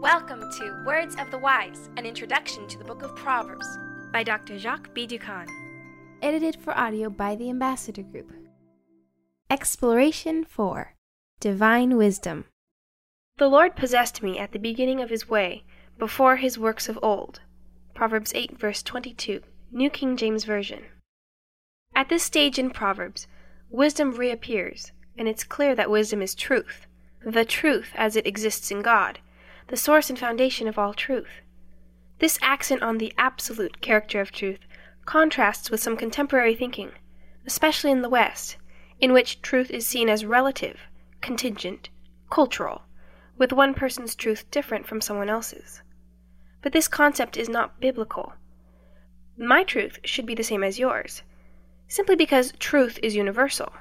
Welcome to Words of the Wise, an introduction to the book of Proverbs by Dr. Jacques B. Doukhan. Edited for audio by the Ambassador Group. Exploration 4 Divine Wisdom. The Lord possessed me at the beginning of his way, before his works of old. Proverbs 8, verse 22, New King James Version. At this stage in Proverbs, wisdom reappears, and it's clear that wisdom is truth, the truth as it exists in God the source and foundation of all truth. This accent on the absolute character of truth contrasts with some contemporary thinking, especially in the West, in which truth is seen as relative, contingent, cultural, with one person's truth different from someone else's. But this concept is not biblical. My truth should be the same as yours, simply because truth is universal.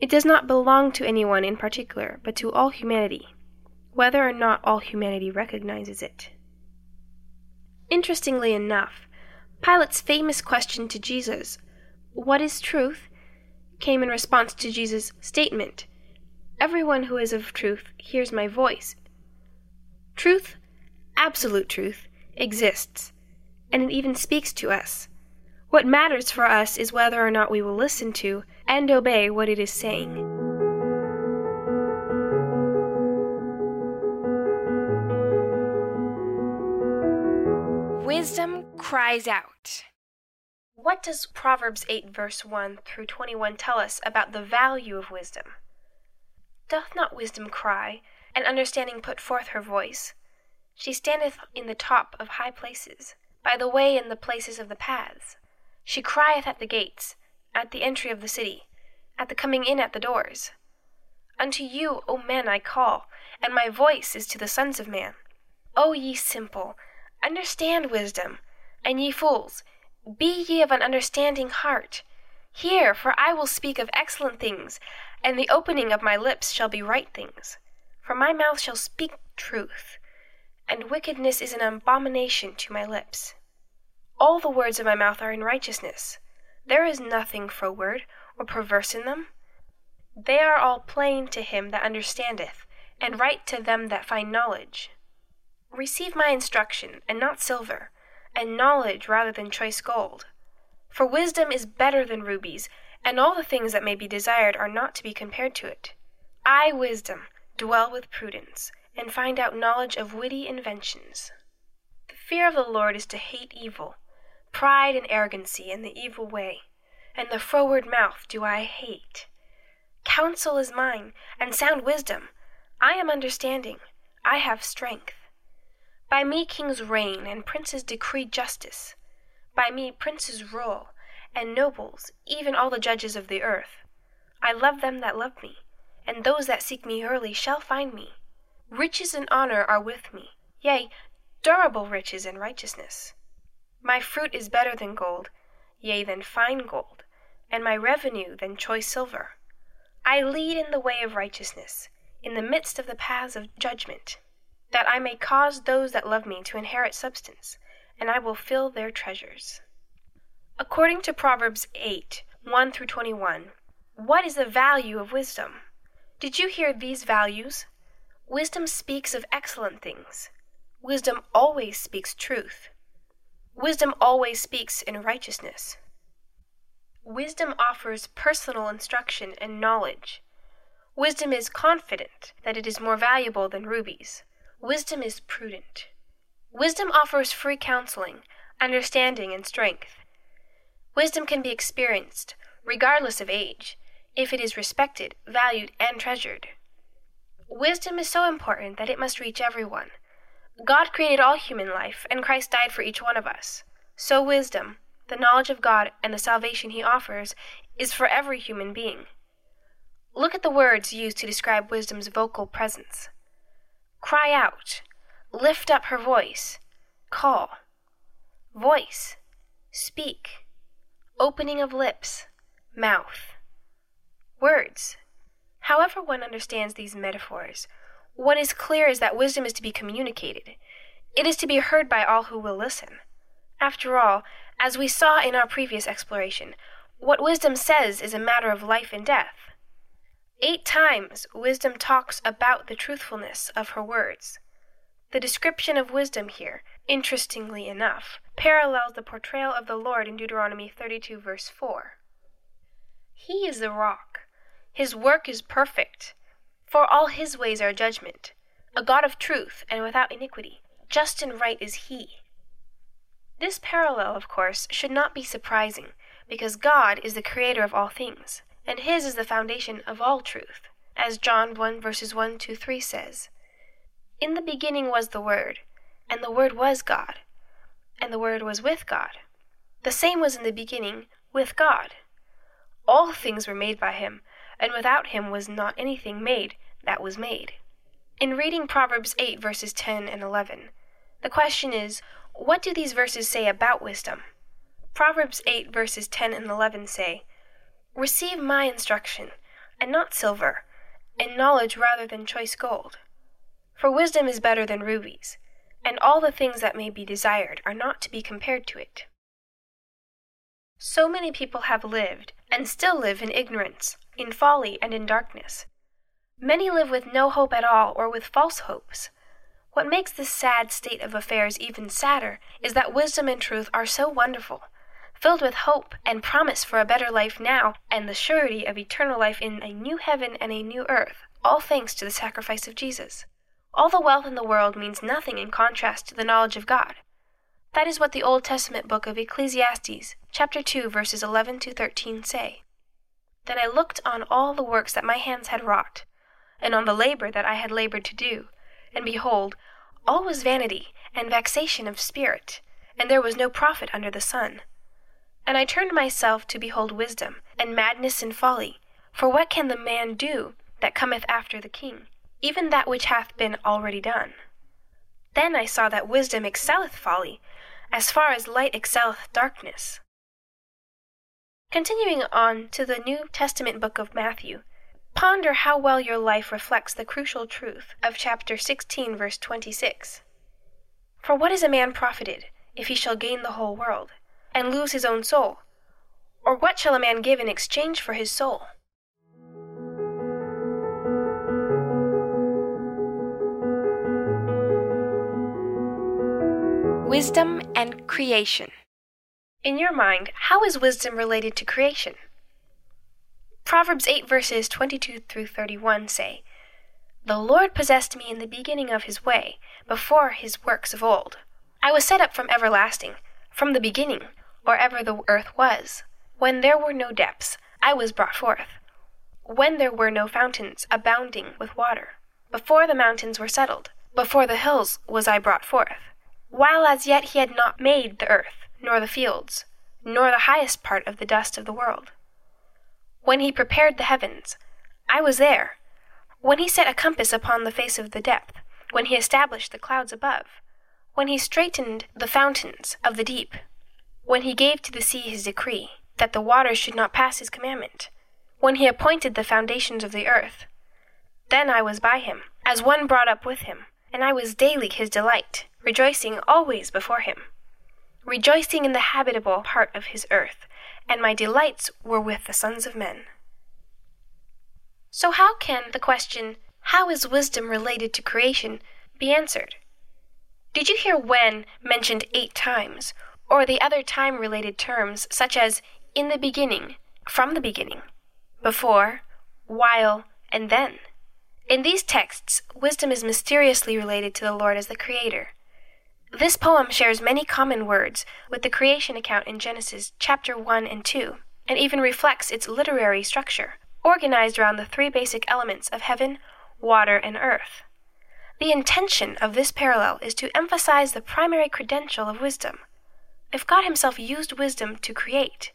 It does not belong to anyone in particular, but to all humanity whether or not all humanity recognizes it. Interestingly enough, Pilate's famous question to Jesus, What is truth? came in response to Jesus' statement, Everyone who is of truth hears my voice. Truth, absolute truth, exists, and it even speaks to us. What matters for us is whether or not we will listen to and obey what it is saying. Wisdom cries out. What does Proverbs 8, verse 1 through 21 tell us about the value of wisdom? Doth not wisdom cry, and understanding put forth her voice? She standeth in the top of high places, by the way in the places of the paths. She crieth at the gates, at the entry of the city, at the coming in at the doors. Unto you, O men, I call, and my voice is to the sons of man. O ye simple, Understand wisdom, and ye fools, be ye of an understanding heart. Hear, for I will speak of excellent things, and the opening of my lips shall be right things. For my mouth shall speak truth, and wickedness is an abomination to my lips. All the words of my mouth are in righteousness. There is nothing froward or perverse in them. They are all plain to him that understandeth, and right to them that find knowledge. Receive my instruction, and not silver, and knowledge rather than choice gold. For wisdom is better than rubies, and all the things that may be desired are not to be compared to it. I, wisdom, dwell with prudence, and find out knowledge of witty inventions. The fear of the Lord is to hate evil, pride and arrogancy, and the evil way, and the froward mouth do I hate. Counsel is mine, and sound wisdom. I am understanding. I have strength. By me kings reign, and princes decree justice. By me princes rule, and nobles, even all the judges of the earth. I love them that love me, and those that seek me early shall find me. Riches and honor are with me, yea, durable riches and righteousness. My fruit is better than gold, yea, than fine gold, and my revenue than choice silver. I lead in the way of righteousness, in the midst of the paths of judgment that I may cause those that love me to inherit substance, and I will fill their treasures. According to Proverbs 8 1 through 21, what is the value of wisdom? Did you hear these values? Wisdom speaks of excellent things. Wisdom always speaks truth. Wisdom always speaks in righteousness. Wisdom offers personal instruction and knowledge. Wisdom is confident that it is more valuable than rubies. Wisdom is prudent. Wisdom offers free counseling, understanding, and strength. Wisdom can be experienced, regardless of age, if it is respected, valued, and treasured. Wisdom is so important that it must reach everyone. God created all human life, and Christ died for each one of us. So, wisdom, the knowledge of God, and the salvation He offers, is for every human being. Look at the words used to describe wisdom's vocal presence cry out, lift up her voice, call. Voice, speak, opening of lips, mouth. Words. However one understands these metaphors, what is clear is that wisdom is to be communicated. It is to be heard by all who will listen. After all, as we saw in our previous exploration, what wisdom says is a matter of life and death. Eight times wisdom talks about the truthfulness of her words. The description of wisdom here, interestingly enough, parallels the portrayal of the Lord in Deuteronomy 32, verse 4. He is the rock. His work is perfect. For all his ways are judgment. A God of truth and without iniquity. Just and right is he. This parallel, of course, should not be surprising, because God is the creator of all things, and his is the foundation of all truth, as John 1 verses 1 to 3 says. In the beginning was the Word, and the Word was God, and the Word was with God. The same was in the beginning with God. All things were made by him, and without him was not anything made that was made. In reading Proverbs 8 verses 10 and 11, the question is, what do these verses say about wisdom? Proverbs 8 verses 10 and 11 say, Receive my instruction, and not silver, and knowledge rather than choice gold. For wisdom is better than rubies, and all the things that may be desired are not to be compared to it. So many people have lived, and still live in ignorance, in folly, and in darkness. Many live with no hope at all, or with false hopes. What makes this sad state of affairs even sadder is that wisdom and truth are so wonderful, filled with hope and promise for a better life now, and the surety of eternal life in a new heaven and a new earth, all thanks to the sacrifice of Jesus. All the wealth in the world means nothing in contrast to the knowledge of God. That is what the Old Testament book of Ecclesiastes, chapter 2, verses 11 to 13 say. Then I looked on all the works that my hands had wrought, and on the labor that I had labored to do, and behold, all was vanity and vexation of spirit, and there was no profit under the sun. And I turned myself to behold wisdom, and madness and folly. For what can the man do that cometh after the king? Even that which hath been already done. Then I saw that wisdom excelleth folly, as far as light excelleth darkness. Continuing on to the New Testament book of Matthew, ponder how well your life reflects the crucial truth of chapter 16, verse 26. For what is a man profited if he shall gain the whole world, and lose his own soul? Or what shall a man give in exchange for his soul? Wisdom and creation. In your mind, how is wisdom related to creation? Proverbs 8 verses 22 through 31 say, The Lord possessed me in the beginning of his way, before his works of old. I was set up from everlasting, from the beginning, or ever the earth was. When there were no depths, I was brought forth. When there were no fountains abounding with water. Before the mountains were settled, before the hills was I brought forth while as yet he had not made the earth, nor the fields, nor the highest part of the dust of the world. When he prepared the heavens, I was there. When he set a compass upon the face of the depth, when he established the clouds above, when he straightened the fountains of the deep, when he gave to the sea his decree, that the waters should not pass his commandment, when he appointed the foundations of the earth, then I was by him, as one brought up with him, and I was daily his delight rejoicing always before him, rejoicing in the habitable part of his earth, and my delights were with the sons of men. So, how can the question, How is wisdom related to creation, be answered? Did you hear when mentioned eight times, or the other time related terms such as in the beginning, from the beginning, before, while, and then? In these texts, wisdom is mysteriously related to the Lord as the Creator. This poem shares many common words with the creation account in Genesis chapter 1 and 2, and even reflects its literary structure, organized around the three basic elements of heaven, water, and earth. The intention of this parallel is to emphasize the primary credential of wisdom. If God Himself used wisdom to create,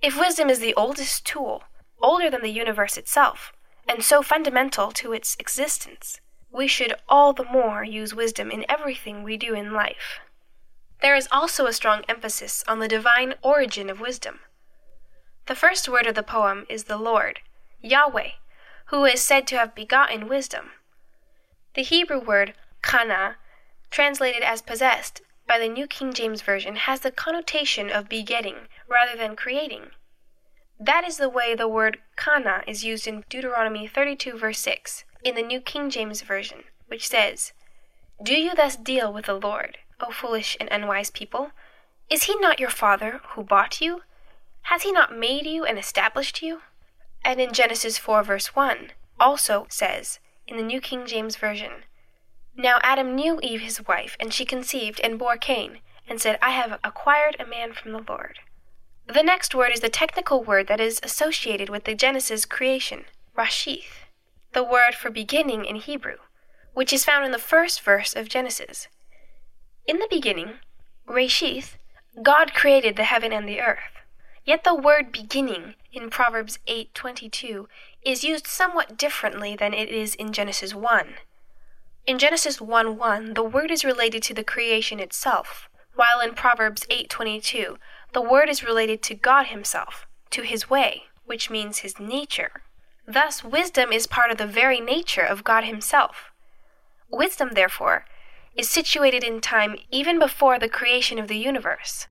if wisdom is the oldest tool, older than the universe itself, and so fundamental to its existence, we should all the more use wisdom in everything we do in life. There is also a strong emphasis on the divine origin of wisdom. The first word of the poem is the Lord, Yahweh, who is said to have begotten wisdom. The Hebrew word kana, translated as possessed by the New King James Version, has the connotation of begetting rather than creating. That is the way the word kana is used in Deuteronomy 32, verse 6 in the New King James Version, which says, Do you thus deal with the Lord, O foolish and unwise people? Is he not your father who bought you? Has he not made you and established you? And in Genesis 4, verse 1, also says, in the New King James Version, Now Adam knew Eve his wife, and she conceived and bore Cain, and said, I have acquired a man from the Lord. The next word is the technical word that is associated with the Genesis creation, Rashith, the word for beginning in Hebrew, which is found in the first verse of Genesis. In the beginning, Rashith, God created the heaven and the earth. Yet the word beginning in Proverbs 8:22 is used somewhat differently than it is in Genesis 1. In Genesis 1:1, the word is related to the creation itself, while in Proverbs 8:22, the word is related to God himself, to his way, which means his nature. Thus wisdom is part of the very nature of God himself. Wisdom, therefore, is situated in time even before the creation of the universe.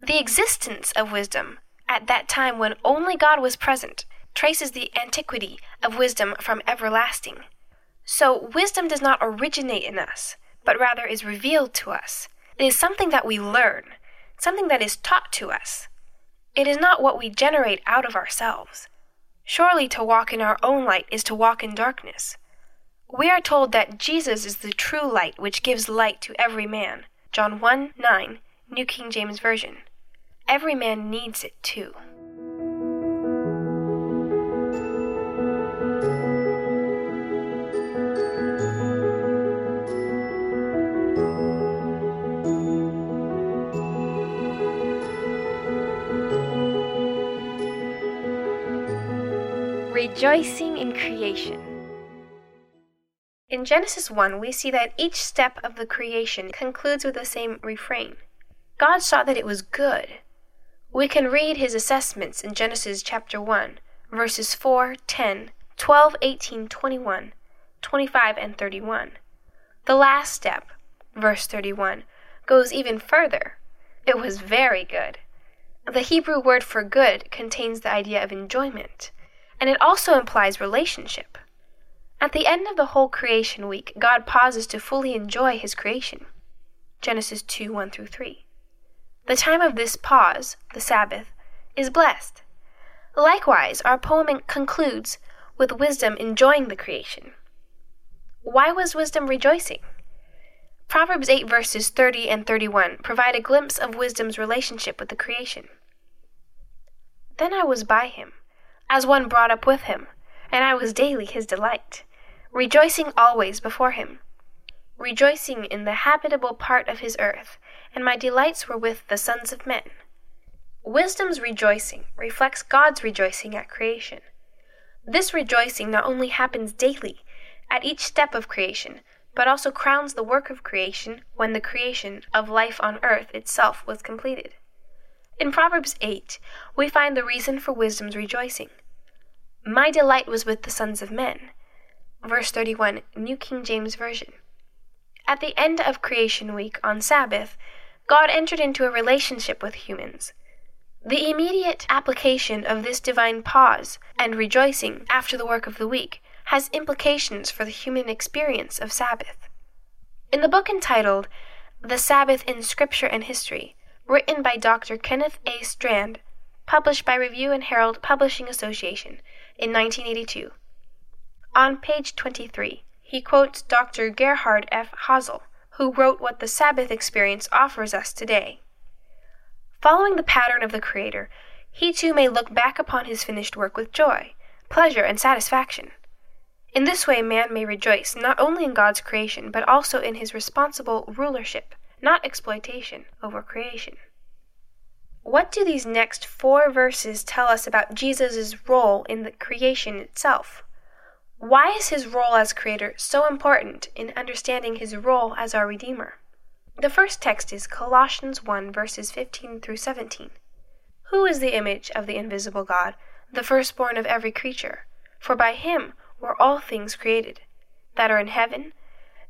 The existence of wisdom, at that time when only God was present, traces the antiquity of wisdom from everlasting. So, wisdom does not originate in us, but rather is revealed to us. It is something that we learn, something that is taught to us. It is not what we generate out of ourselves. Surely to walk in our own light is to walk in darkness. We are told that Jesus is the true light which gives light to every man. John 1 9, New King James Version every man needs it too. Rejoicing in creation. In Genesis 1, we see that each step of the creation concludes with the same refrain God saw that it was good. We can read his assessments in Genesis chapter 1, verses 4, 10, 12, 18, 21, 25, and 31. The last step, verse 31, goes even further. It was very good. The Hebrew word for good contains the idea of enjoyment, and it also implies relationship. At the end of the whole creation week, God pauses to fully enjoy his creation. Genesis 2 1 through 3. The time of this pause, the Sabbath, is blessed. Likewise, our poem concludes with wisdom enjoying the creation. Why was wisdom rejoicing? Proverbs 8 verses 30 and 31 provide a glimpse of wisdom's relationship with the creation. Then I was by him, as one brought up with him, and I was daily his delight, rejoicing always before him, rejoicing in the habitable part of his earth, and my delights were with the sons of men. Wisdom's rejoicing reflects God's rejoicing at creation. This rejoicing not only happens daily, at each step of creation, but also crowns the work of creation when the creation of life on earth itself was completed. In Proverbs 8, we find the reason for wisdom's rejoicing. My delight was with the sons of men. Verse 31, New King James Version. At the end of creation week on Sabbath, God entered into a relationship with humans. The immediate application of this divine pause and rejoicing after the work of the week has implications for the human experience of Sabbath. In the book entitled The Sabbath in Scripture and History, written by Dr. Kenneth A. Strand, published by Review and Herald Publishing Association in 1982, on page 23, he quotes Dr. Gerhard F. Hasel, who wrote what the Sabbath experience offers us today. Following the pattern of the Creator, he too may look back upon his finished work with joy, pleasure, and satisfaction. In this way, man may rejoice not only in God's creation, but also in his responsible rulership, not exploitation, over creation. What do these next four verses tell us about Jesus' role in the creation itself? Why is his role as creator so important in understanding his role as our Redeemer? The first text is Colossians 1, verses 15 through 17. Who is the image of the invisible God, the firstborn of every creature? For by him were all things created, that are in heaven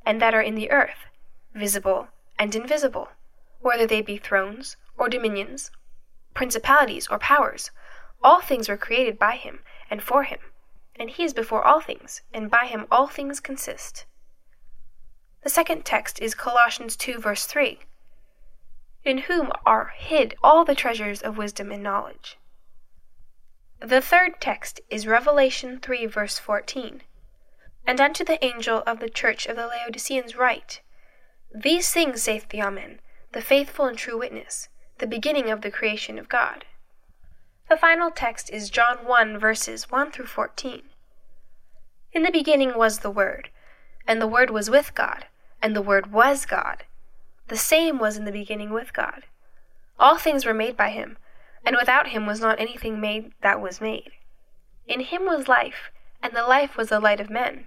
and that are in the earth, visible and invisible, whether they be thrones or dominions, principalities or powers. All things were created by him and for him and he is before all things, and by him all things consist. The second text is Colossians 2, verse 3, in whom are hid all the treasures of wisdom and knowledge. The third text is Revelation 3, verse 14. And unto the angel of the church of the Laodiceans write, These things saith the Amen, the faithful and true witness, the beginning of the creation of God. The final text is John 1, verses 1 through 14. In the beginning was the Word, and the Word was with God, and the Word was God. The same was in the beginning with God. All things were made by him, and without him was not anything made that was made. In him was life, and the life was the light of men.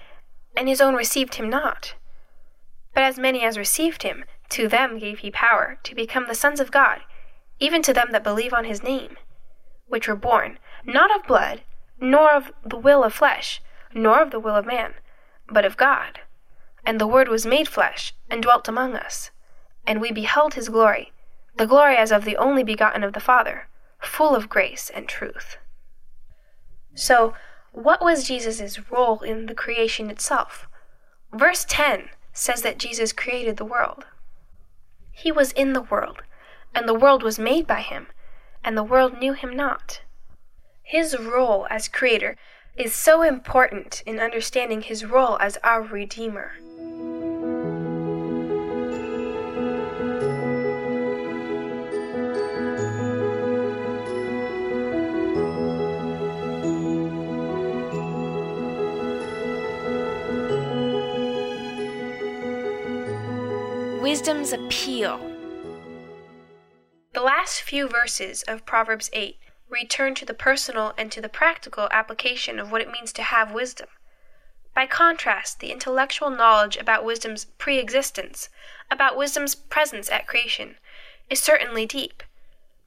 and his own received him not. But as many as received him, to them gave he power to become the sons of God, even to them that believe on his name, which were born not of blood, nor of the will of flesh, nor of the will of man, but of God. And the Word was made flesh, and dwelt among us. And we beheld his glory, the glory as of the only begotten of the Father, full of grace and truth. So, what was Jesus' role in the creation itself? Verse 10 says that Jesus created the world. He was in the world, and the world was made by him, and the world knew him not. His role as creator is so important in understanding his role as our Redeemer. Wisdom's appeal. The last few verses of Proverbs 8 return to the personal and to the practical application of what it means to have wisdom. By contrast, the intellectual knowledge about wisdom's pre existence, about wisdom's presence at creation, is certainly deep.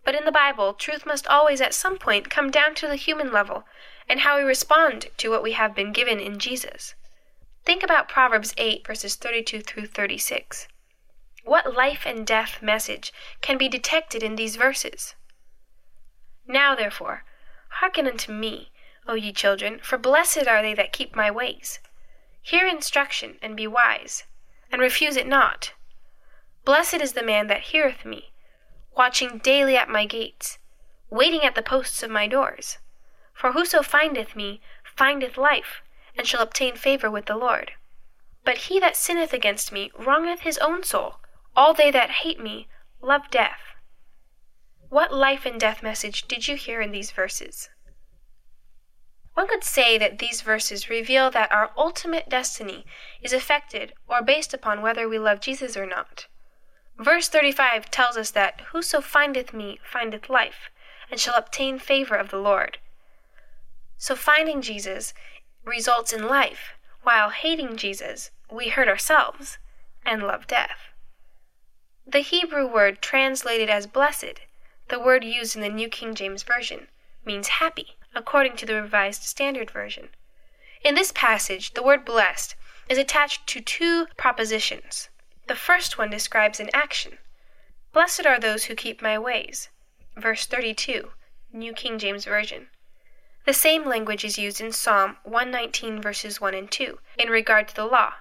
But in the Bible, truth must always at some point come down to the human level and how we respond to what we have been given in Jesus. Think about Proverbs 8, verses 32 through 36. What life and death message can be detected in these verses? Now, therefore, hearken unto me, O ye children, for blessed are they that keep my ways. Hear instruction, and be wise, and refuse it not. Blessed is the man that heareth me, watching daily at my gates, waiting at the posts of my doors. For whoso findeth me findeth life, and shall obtain favor with the Lord. But he that sinneth against me wrongeth his own soul. All they that hate me love death. What life and death message did you hear in these verses? One could say that these verses reveal that our ultimate destiny is affected or based upon whether we love Jesus or not. Verse 35 tells us that whoso findeth me findeth life, and shall obtain favor of the Lord. So finding Jesus results in life, while hating Jesus, we hurt ourselves and love death. The Hebrew word translated as blessed, the word used in the New King James Version, means happy, according to the Revised Standard Version. In this passage, the word blessed is attached to two propositions. The first one describes an action. Blessed are those who keep my ways. Verse 32, New King James Version. The same language is used in Psalm 119, verses 1 and 2, in regard to the law.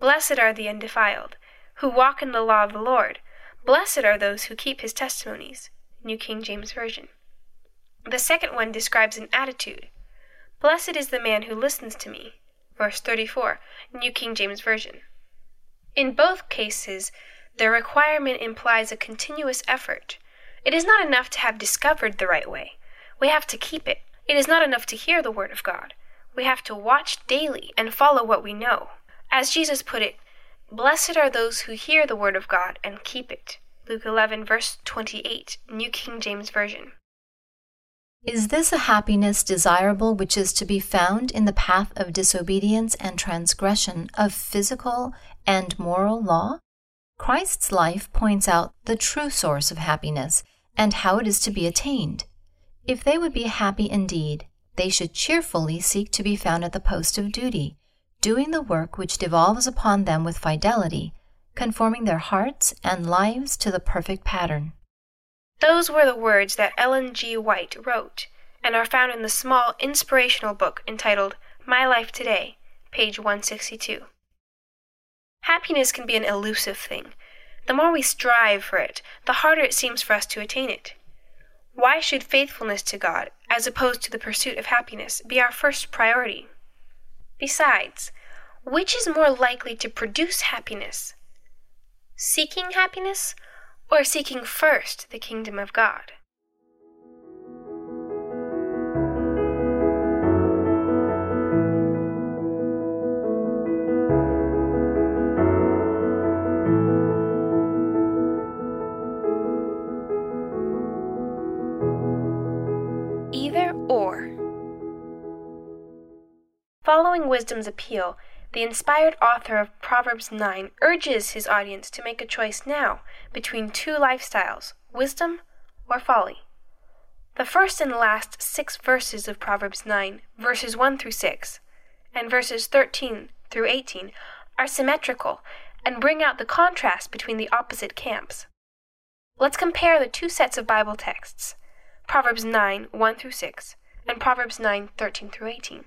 Blessed are the undefiled who walk in the law of the Lord. Blessed are those who keep his testimonies. New King James Version. The second one describes an attitude. Blessed is the man who listens to me. Verse 34, New King James Version. In both cases, the requirement implies a continuous effort. It is not enough to have discovered the right way. We have to keep it. It is not enough to hear the Word of God. We have to watch daily and follow what we know. As Jesus put it, Blessed are those who hear the word of God and keep it. Luke 11, verse 28, New King James Version. Is this a happiness desirable which is to be found in the path of disobedience and transgression, of physical and moral law? Christ's life points out the true source of happiness and how it is to be attained. If they would be happy indeed, they should cheerfully seek to be found at the post of duty, doing the work which devolves upon them with fidelity, conforming their hearts and lives to the perfect pattern. Those were the words that Ellen G. White wrote, and are found in the small inspirational book entitled My Life Today, page 162. Happiness can be an elusive thing. The more we strive for it, the harder it seems for us to attain it. Why should faithfulness to God, as opposed to the pursuit of happiness, be our first priority? Besides, which is more likely to produce happiness? Seeking happiness or seeking first the kingdom of God? Following wisdom's appeal, the inspired author of Proverbs 9 urges his audience to make a choice now between two lifestyles wisdom or folly. The first and last six verses of Proverbs 9, verses 1 through 6, and verses 13 through 18, are symmetrical and bring out the contrast between the opposite camps. Let's compare the two sets of Bible texts Proverbs 9 1 through 6, and Proverbs 9 13 through 18.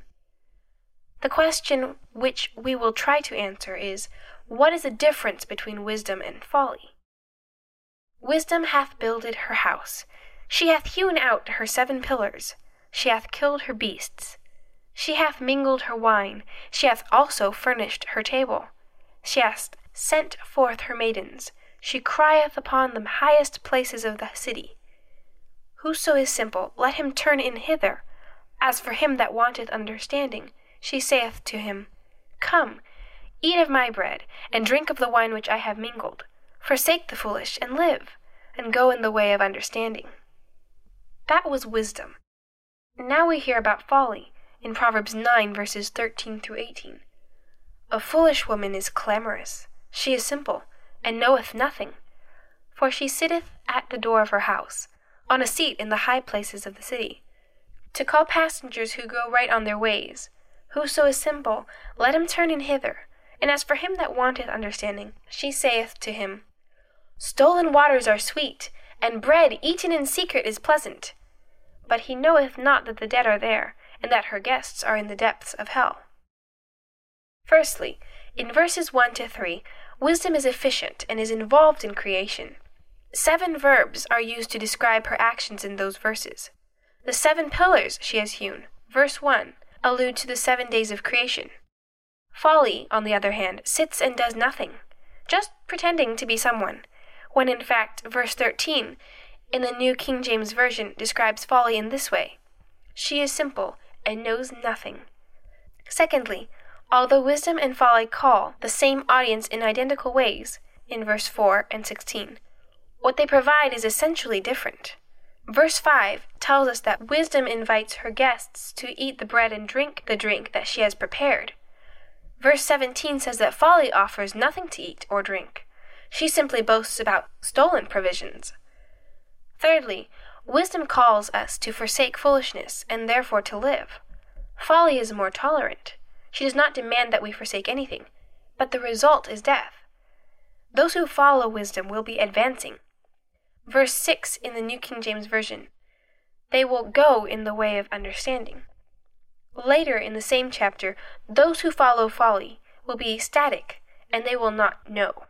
The question which we will try to answer is What is the difference between wisdom and folly? Wisdom hath builded her house, she hath hewn out her seven pillars, she hath killed her beasts, she hath mingled her wine, she hath also furnished her table, she hath sent forth her maidens, she crieth upon the highest places of the city. Whoso is simple, let him turn in hither. As for him that wanteth understanding, she saith to him, Come, eat of my bread, and drink of the wine which I have mingled. Forsake the foolish, and live, and go in the way of understanding. That was wisdom. Now we hear about folly in Proverbs 9, verses 13 through 18. A foolish woman is clamorous, she is simple, and knoweth nothing. For she sitteth at the door of her house, on a seat in the high places of the city, to call passengers who go right on their ways. Whoso is simple, let him turn in hither. And as for him that wanteth understanding, she saith to him, Stolen waters are sweet, and bread eaten in secret is pleasant. But he knoweth not that the dead are there, and that her guests are in the depths of hell. Firstly, in verses 1 to 3, wisdom is efficient and is involved in creation. Seven verbs are used to describe her actions in those verses. The seven pillars she has hewn, verse 1, allude to the seven days of creation. Folly, on the other hand, sits and does nothing, just pretending to be someone, when in fact, verse 13 in the New King James Version describes folly in this way She is simple and knows nothing. Secondly, although wisdom and folly call the same audience in identical ways, in verse 4 and 16, what they provide is essentially different. Verse 5 tells us that wisdom invites her guests to eat the bread and drink the drink that she has prepared. Verse 17 says that folly offers nothing to eat or drink. She simply boasts about stolen provisions. Thirdly, wisdom calls us to forsake foolishness and therefore to live. Folly is more tolerant. She does not demand that we forsake anything, but the result is death. Those who follow wisdom will be advancing. Verse 6 in the New King James Version They will go in the way of understanding. Later in the same chapter, those who follow folly will be static and they will not know.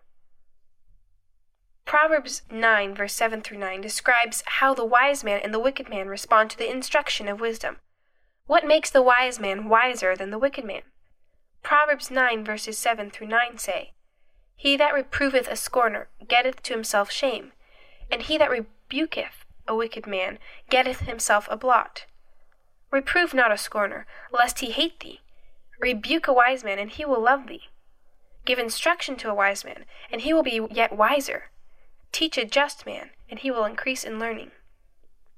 Proverbs 9, verse 7 through 9, describes how the wise man and the wicked man respond to the instruction of wisdom. What makes the wise man wiser than the wicked man? Proverbs 9, verses 7 through 9 say, He that reproveth a scorner getteth to himself shame, and he that rebuketh a wicked man getteth himself a blot. Reprove not a scorner, lest he hate thee. Rebuke a wise man, and he will love thee. Give instruction to a wise man, and he will be yet wiser. Teach a just man, and he will increase in learning.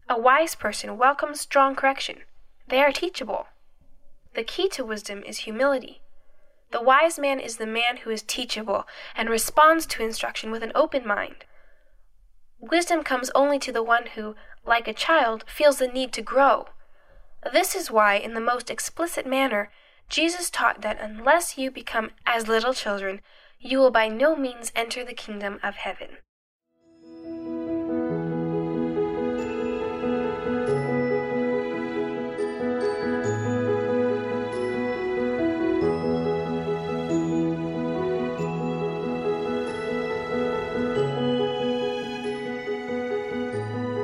A wise person welcomes strong correction. They are teachable. The key to wisdom is humility. The wise man is the man who is teachable and responds to instruction with an open mind. Wisdom comes only to the one who, like a child, feels the need to grow. This is why, in the most explicit manner, Jesus taught that unless you become as little children, you will by no means enter the kingdom of heaven.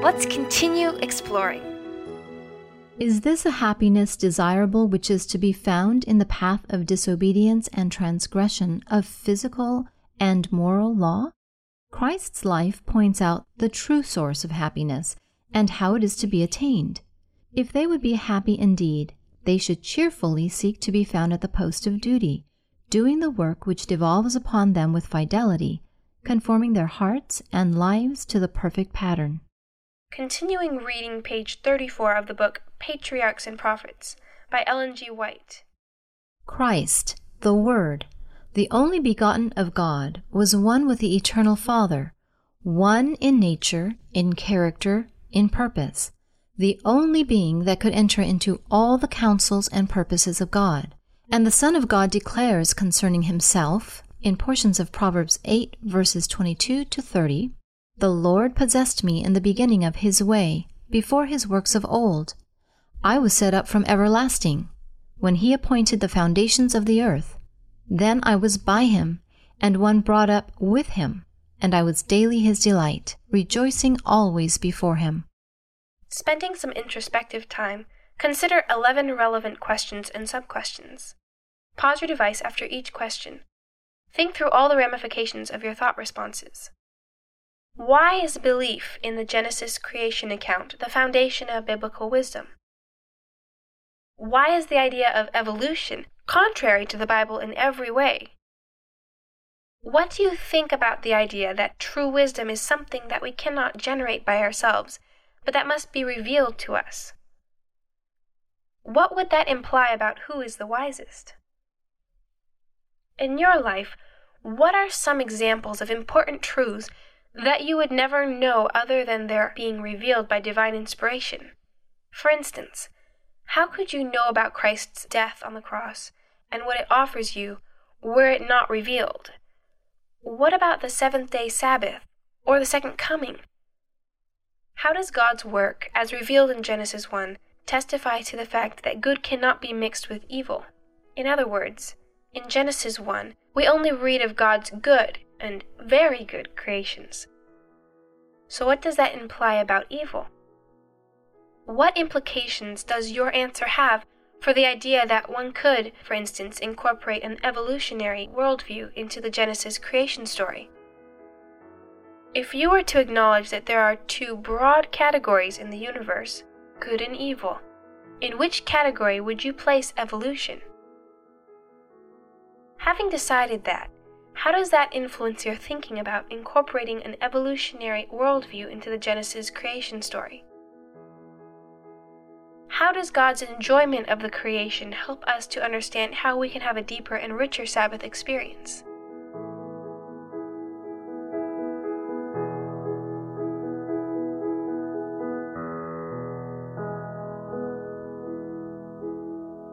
Let's continue exploring. Is this a happiness desirable which is to be found in the path of disobedience and transgression of physical and moral law? Christ's life points out the true source of happiness and how it is to be attained. If they would be happy indeed, they should cheerfully seek to be found at the post of duty, doing the work which devolves upon them with fidelity, conforming their hearts and lives to the perfect pattern. Continuing reading page 34 of the book Patriarchs and Prophets by Ellen G. White. Christ, the Word, the only begotten of God, was one with the eternal Father, one in nature, in character, in purpose, the only being that could enter into all the counsels and purposes of God. And the Son of God declares concerning himself, in portions of Proverbs 8, verses 22 to 30, the Lord possessed me in the beginning of his way, before his works of old. I was set up from everlasting, when he appointed the foundations of the earth. Then I was by him, and one brought up with him, and I was daily his delight, rejoicing always before him. Spending some introspective time, consider 11 relevant questions and sub-questions. Pause your device after each question. Think through all the ramifications of your thought responses. Why is belief in the Genesis creation account the foundation of biblical wisdom? Why is the idea of evolution contrary to the Bible in every way? What do you think about the idea that true wisdom is something that we cannot generate by ourselves, but that must be revealed to us? What would that imply about who is the wisest? In your life, what are some examples of important truths that you would never know other than their being revealed by divine inspiration. For instance, how could you know about Christ's death on the cross and what it offers you were it not revealed? What about the seventh day Sabbath or the second coming? How does God's work, as revealed in Genesis 1, testify to the fact that good cannot be mixed with evil? In other words, in Genesis 1, we only read of God's good and very good creations. So, what does that imply about evil? What implications does your answer have for the idea that one could, for instance, incorporate an evolutionary worldview into the Genesis creation story? If you were to acknowledge that there are two broad categories in the universe, good and evil, in which category would you place evolution? Having decided that, how does that influence your thinking about incorporating an evolutionary worldview into the Genesis creation story? How does God's enjoyment of the creation help us to understand how we can have a deeper and richer Sabbath experience?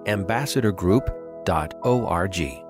ambassadorgroup.org